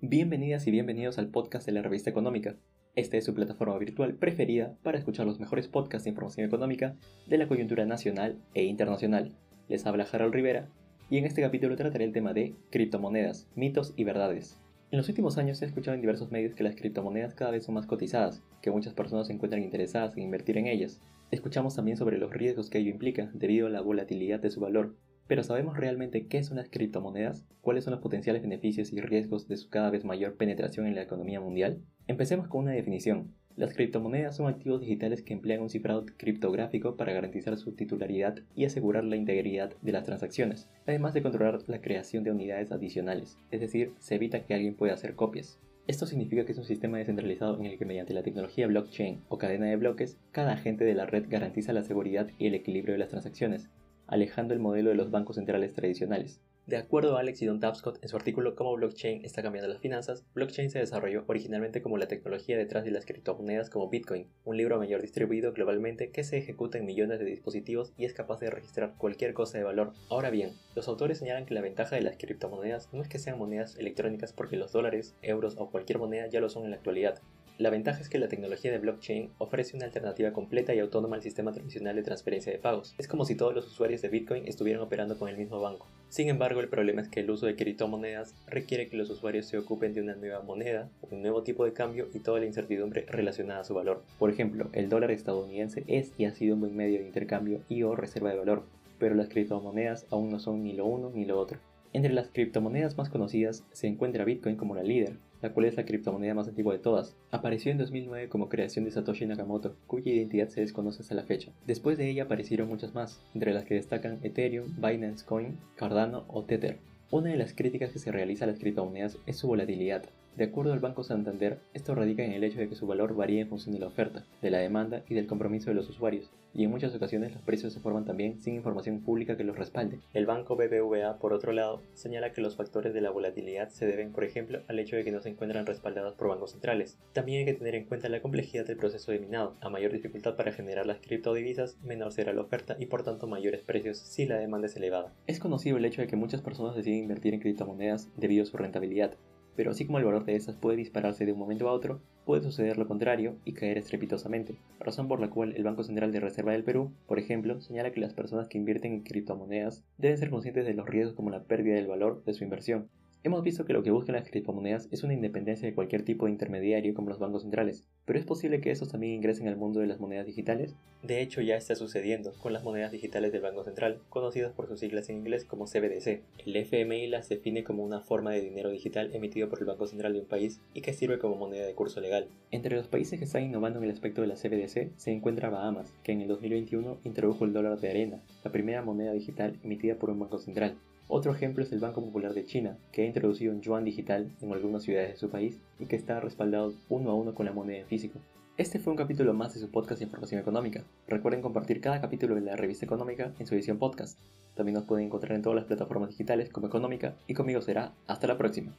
Bienvenidas y bienvenidos al podcast de la revista económica. Esta es su plataforma virtual preferida para escuchar los mejores podcasts de información económica de la coyuntura nacional e internacional. Les habla Harold Rivera y en este capítulo trataré el tema de criptomonedas, mitos y verdades. En los últimos años he escuchado en diversos medios que las criptomonedas cada vez son más cotizadas, que muchas personas se encuentran interesadas en invertir en ellas. Escuchamos también sobre los riesgos que ello implica debido a la volatilidad de su valor pero ¿sabemos realmente qué son las criptomonedas? ¿Cuáles son los potenciales beneficios y riesgos de su cada vez mayor penetración en la economía mundial? Empecemos con una definición. Las criptomonedas son activos digitales que emplean un cifrado criptográfico para garantizar su titularidad y asegurar la integridad de las transacciones, además de controlar la creación de unidades adicionales, es decir, se evita que alguien pueda hacer copias. Esto significa que es un sistema descentralizado en el que mediante la tecnología blockchain o cadena de bloques, cada agente de la red garantiza la seguridad y el equilibrio de las transacciones, alejando el modelo de los bancos centrales tradicionales. De acuerdo a Alex y Don Tapscott en su artículo Cómo blockchain está cambiando las finanzas, blockchain se desarrolló originalmente como la tecnología detrás de las criptomonedas como Bitcoin, un libro mayor distribuido globalmente que se ejecuta en millones de dispositivos y es capaz de registrar cualquier cosa de valor. Ahora bien, los autores señalan que la ventaja de las criptomonedas no es que sean monedas electrónicas porque los dólares, euros o cualquier moneda ya lo son en la actualidad, la ventaja es que la tecnología de blockchain ofrece una alternativa completa y autónoma al sistema tradicional de transferencia de pagos. Es como si todos los usuarios de Bitcoin estuvieran operando con el mismo banco. Sin embargo, el problema es que el uso de criptomonedas requiere que los usuarios se ocupen de una nueva moneda, un nuevo tipo de cambio y toda la incertidumbre relacionada a su valor. Por ejemplo, el dólar estadounidense es y ha sido un buen medio de intercambio y o reserva de valor, pero las criptomonedas aún no son ni lo uno ni lo otro. Entre las criptomonedas más conocidas se encuentra Bitcoin como la líder, la cual es la criptomoneda más antigua de todas. Apareció en 2009 como creación de Satoshi Nakamoto, cuya identidad se desconoce hasta la fecha. Después de ella aparecieron muchas más, entre las que destacan Ethereum, Binance Coin, Cardano o Tether. Una de las críticas que se realiza a las criptomonedas es su volatilidad. De acuerdo al Banco Santander, esto radica en el hecho de que su valor varía en función de la oferta, de la demanda y del compromiso de los usuarios, y en muchas ocasiones los precios se forman también sin información pública que los respalde. El banco BBVA, por otro lado, señala que los factores de la volatilidad se deben, por ejemplo, al hecho de que no se encuentran respaldados por bancos centrales. También hay que tener en cuenta la complejidad del proceso de minado. A mayor dificultad para generar las criptodivisas, menor será la oferta y por tanto mayores precios si la demanda es elevada. Es conocido el hecho de que muchas personas deciden invertir en criptomonedas debido a su rentabilidad, pero así como el valor de estas puede dispararse de un momento a otro, puede suceder lo contrario y caer estrepitosamente, razón por la cual el Banco Central de Reserva del Perú, por ejemplo, señala que las personas que invierten en criptomonedas deben ser conscientes de los riesgos como la pérdida del valor de su inversión, Hemos visto que lo que buscan las criptomonedas es una independencia de cualquier tipo de intermediario como los bancos centrales, pero es posible que estos también ingresen al mundo de las monedas digitales. De hecho, ya está sucediendo con las monedas digitales del Banco Central, conocidas por sus siglas en inglés como CBDC. El FMI las define como una forma de dinero digital emitido por el Banco Central de un país y que sirve como moneda de curso legal. Entre los países que están innovando en el aspecto de la CBDC se encuentra Bahamas, que en el 2021 introdujo el dólar de arena, la primera moneda digital emitida por un banco central. Otro ejemplo es el Banco Popular de China, que ha introducido un yuan digital en algunas ciudades de su país y que está respaldado uno a uno con la moneda en físico. Este fue un capítulo más de su podcast de información económica. Recuerden compartir cada capítulo de la revista económica en su edición podcast. También nos pueden encontrar en todas las plataformas digitales como Económica y conmigo será hasta la próxima.